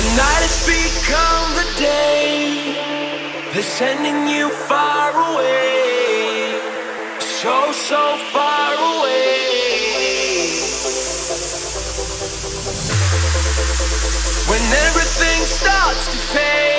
When night has become the day, they're sending you far away, so so far away. When everything starts to fade,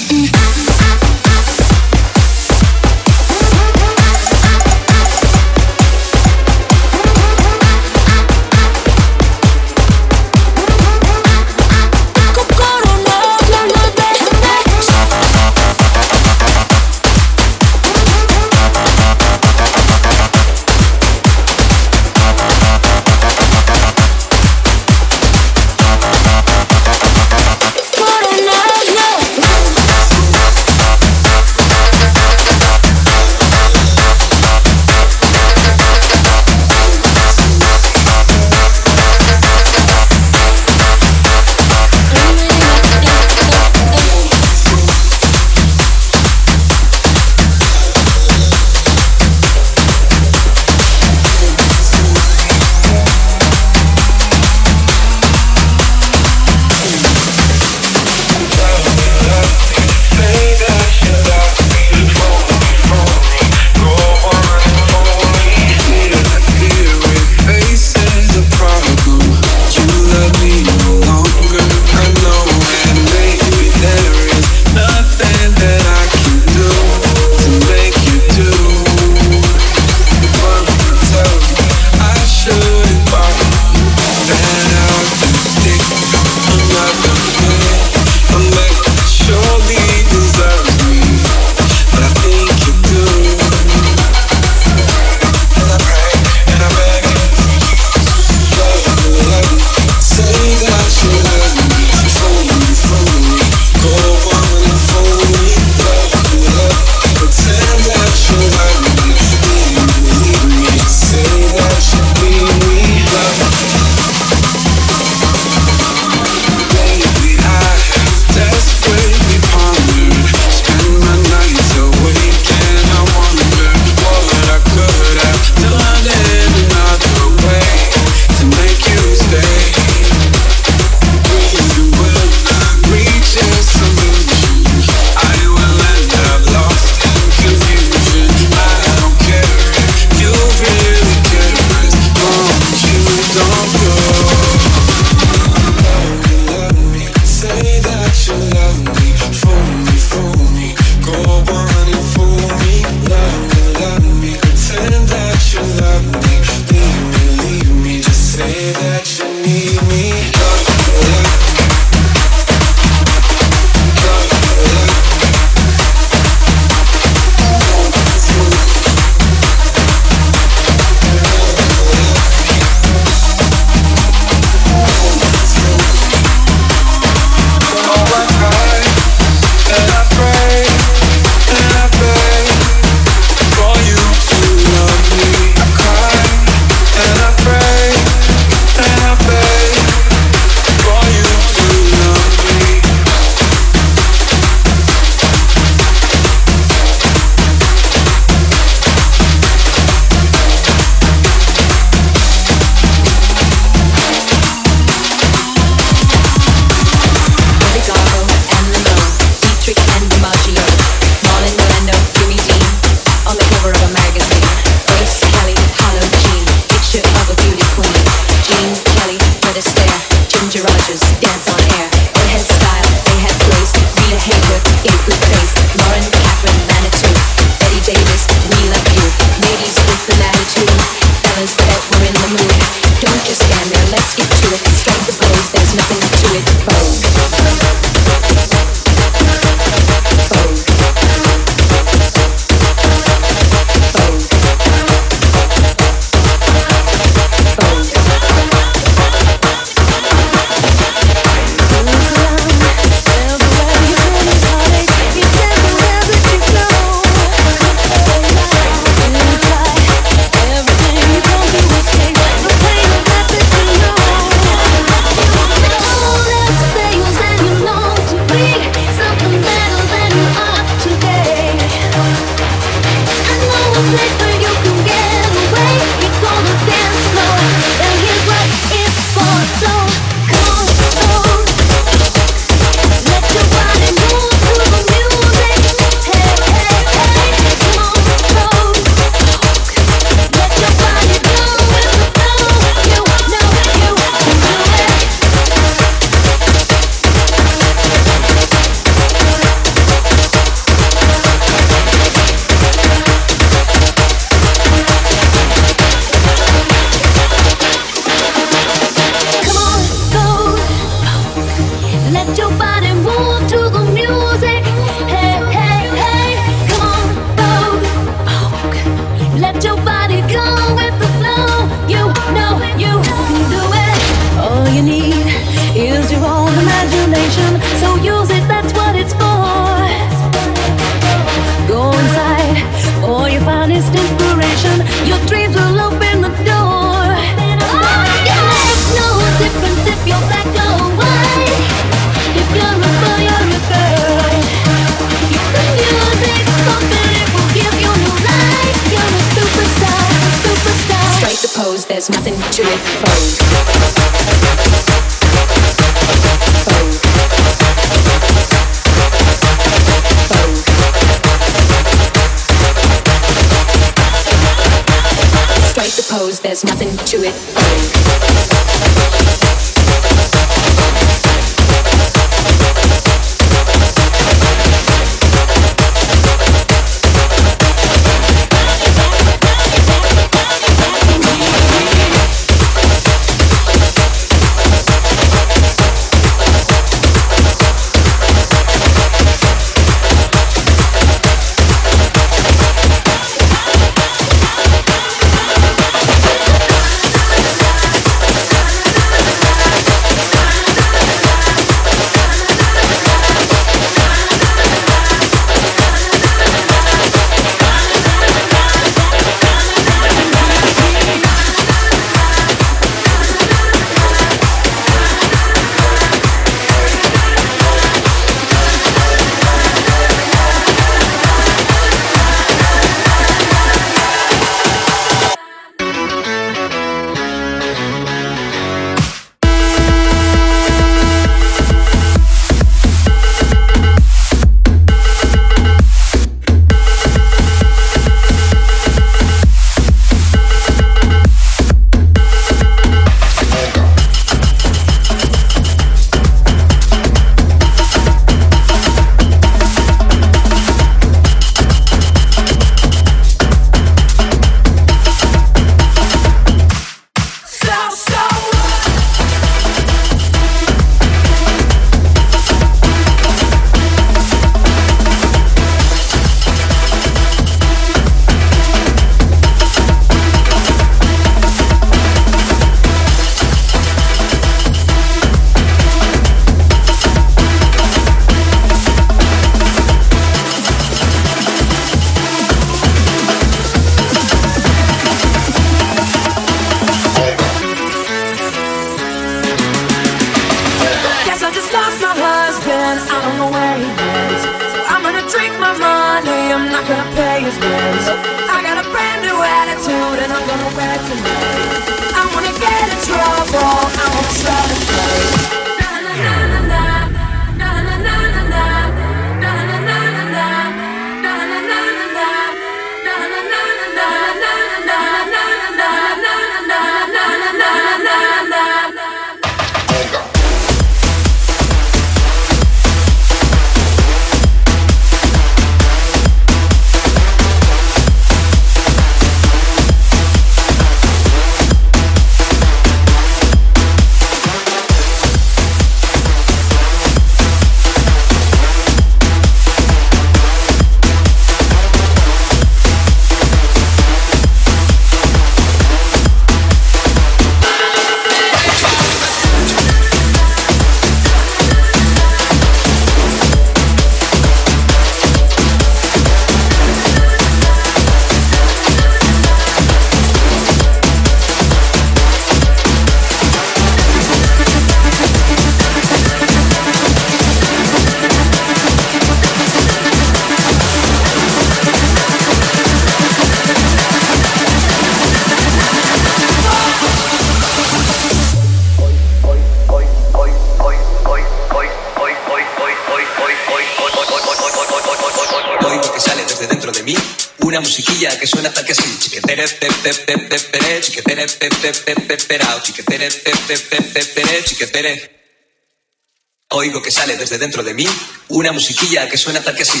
Oigo que sale desde dentro de mí una musiquilla que suena tal que así.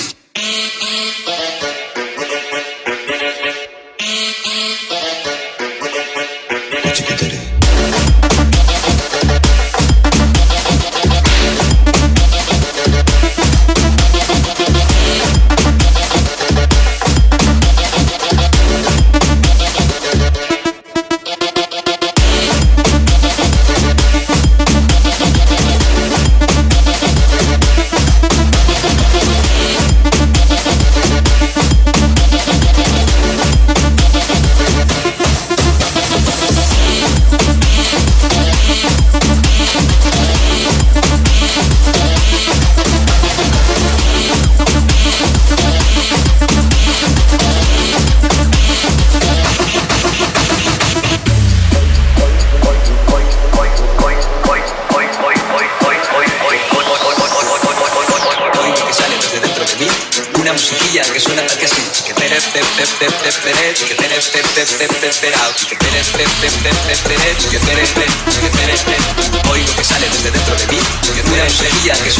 derecho, que desesperado, que que Hoy lo que sale desde dentro de mí, que tú sería que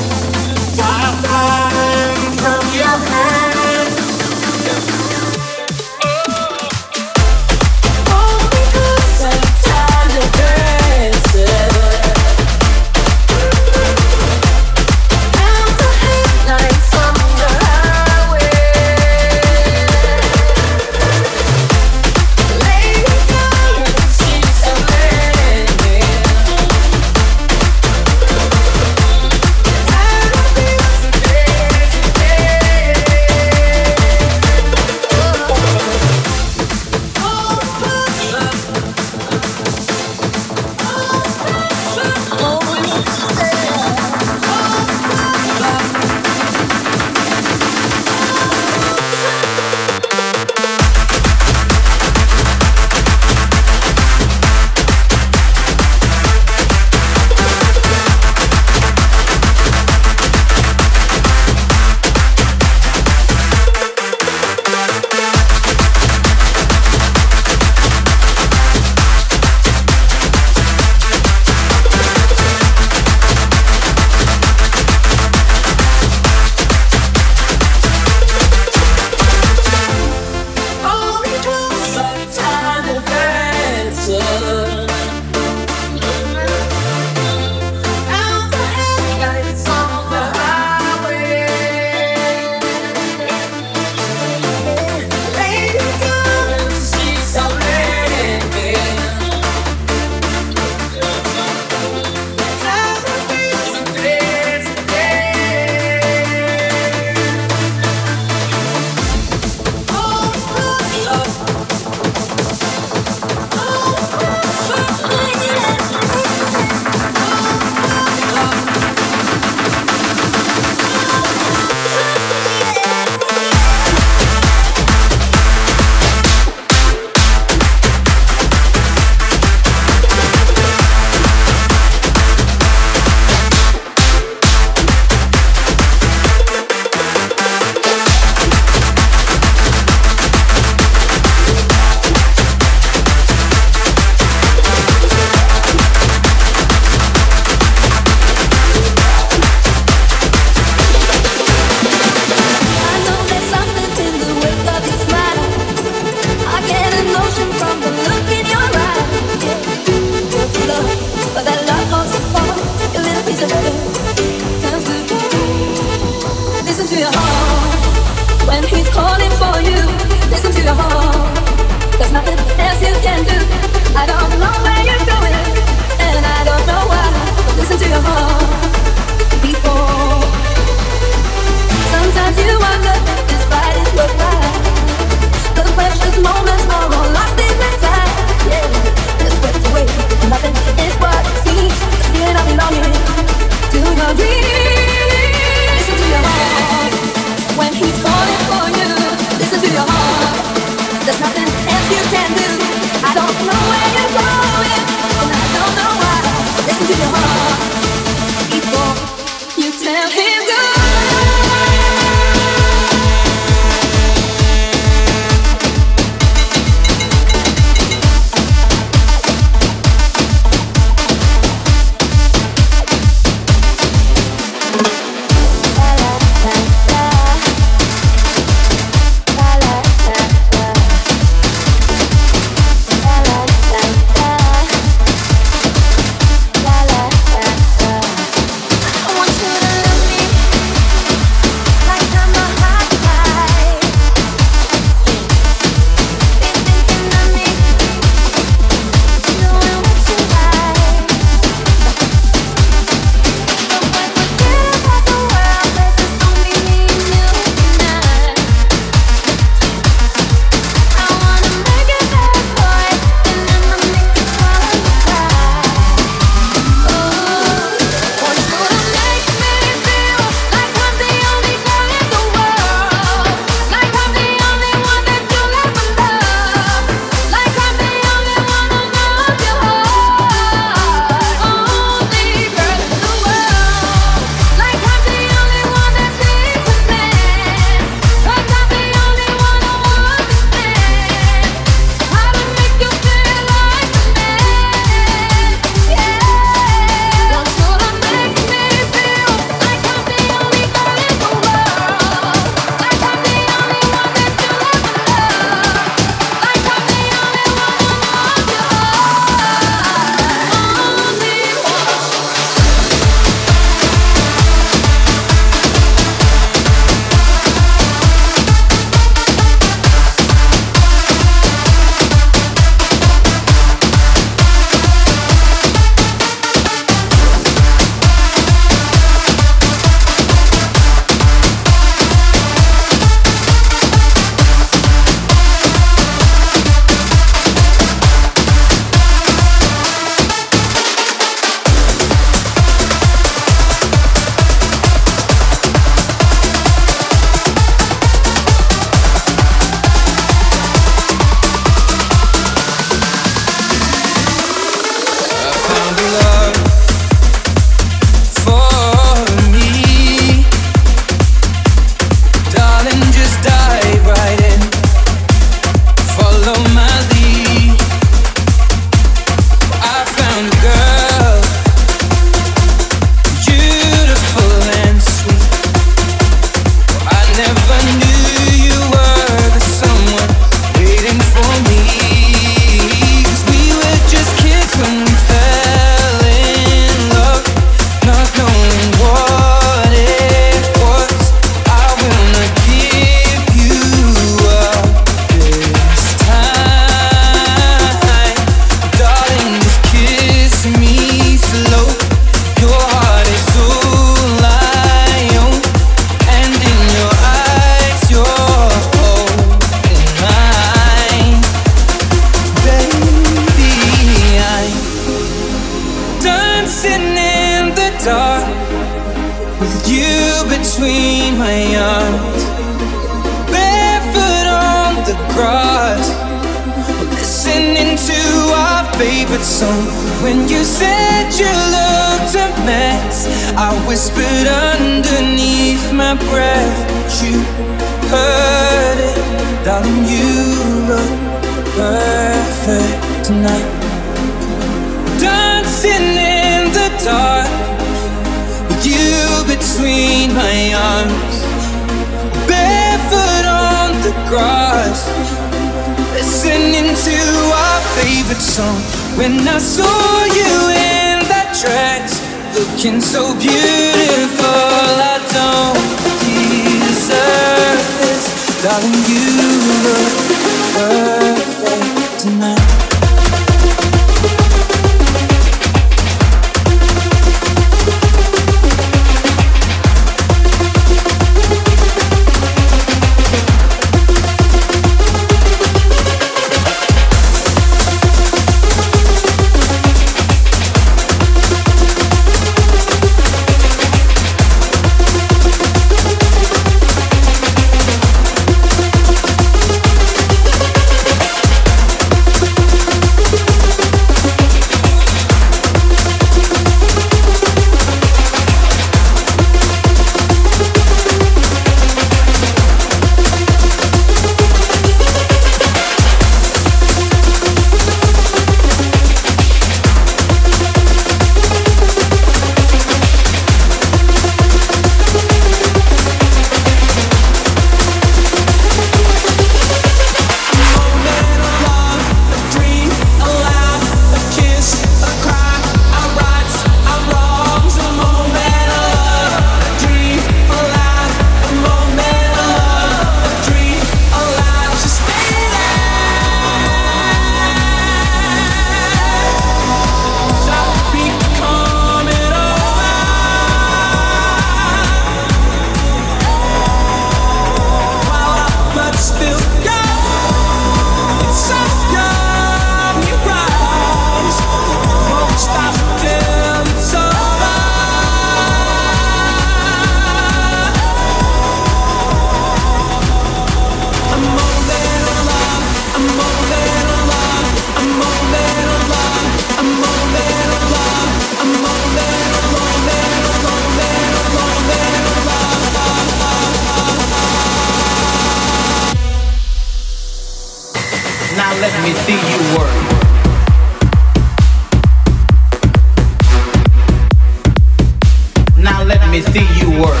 Now let me see you work.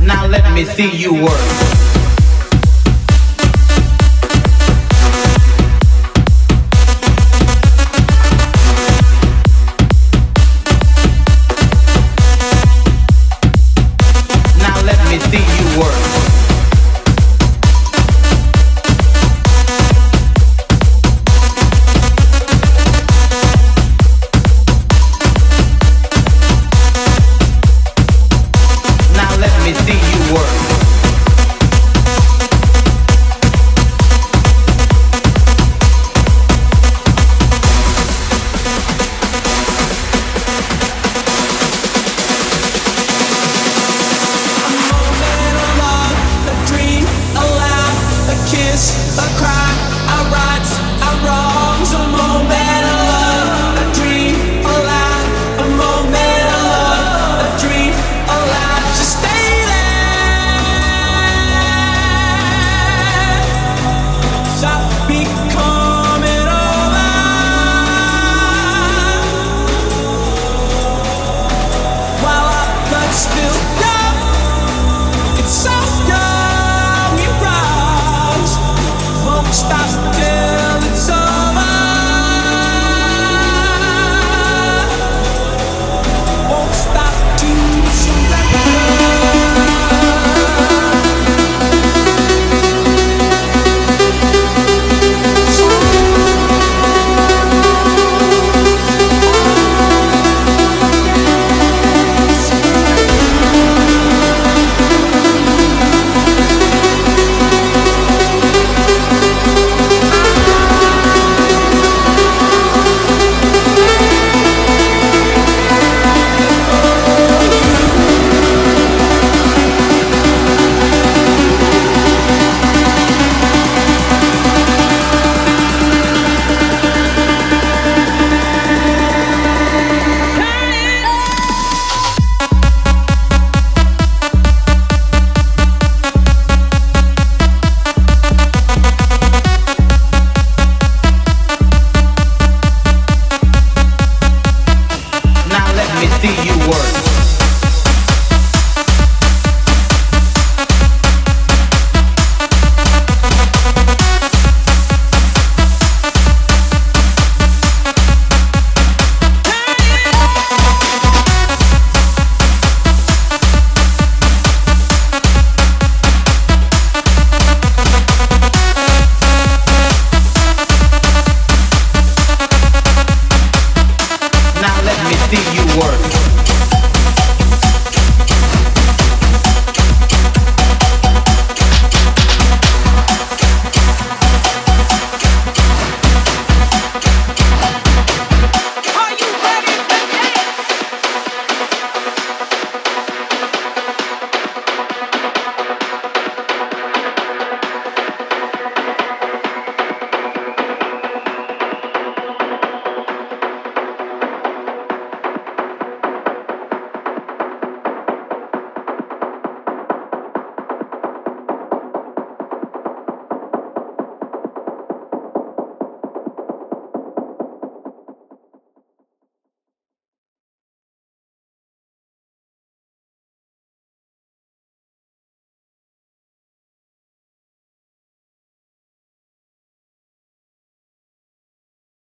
Now let me see you work.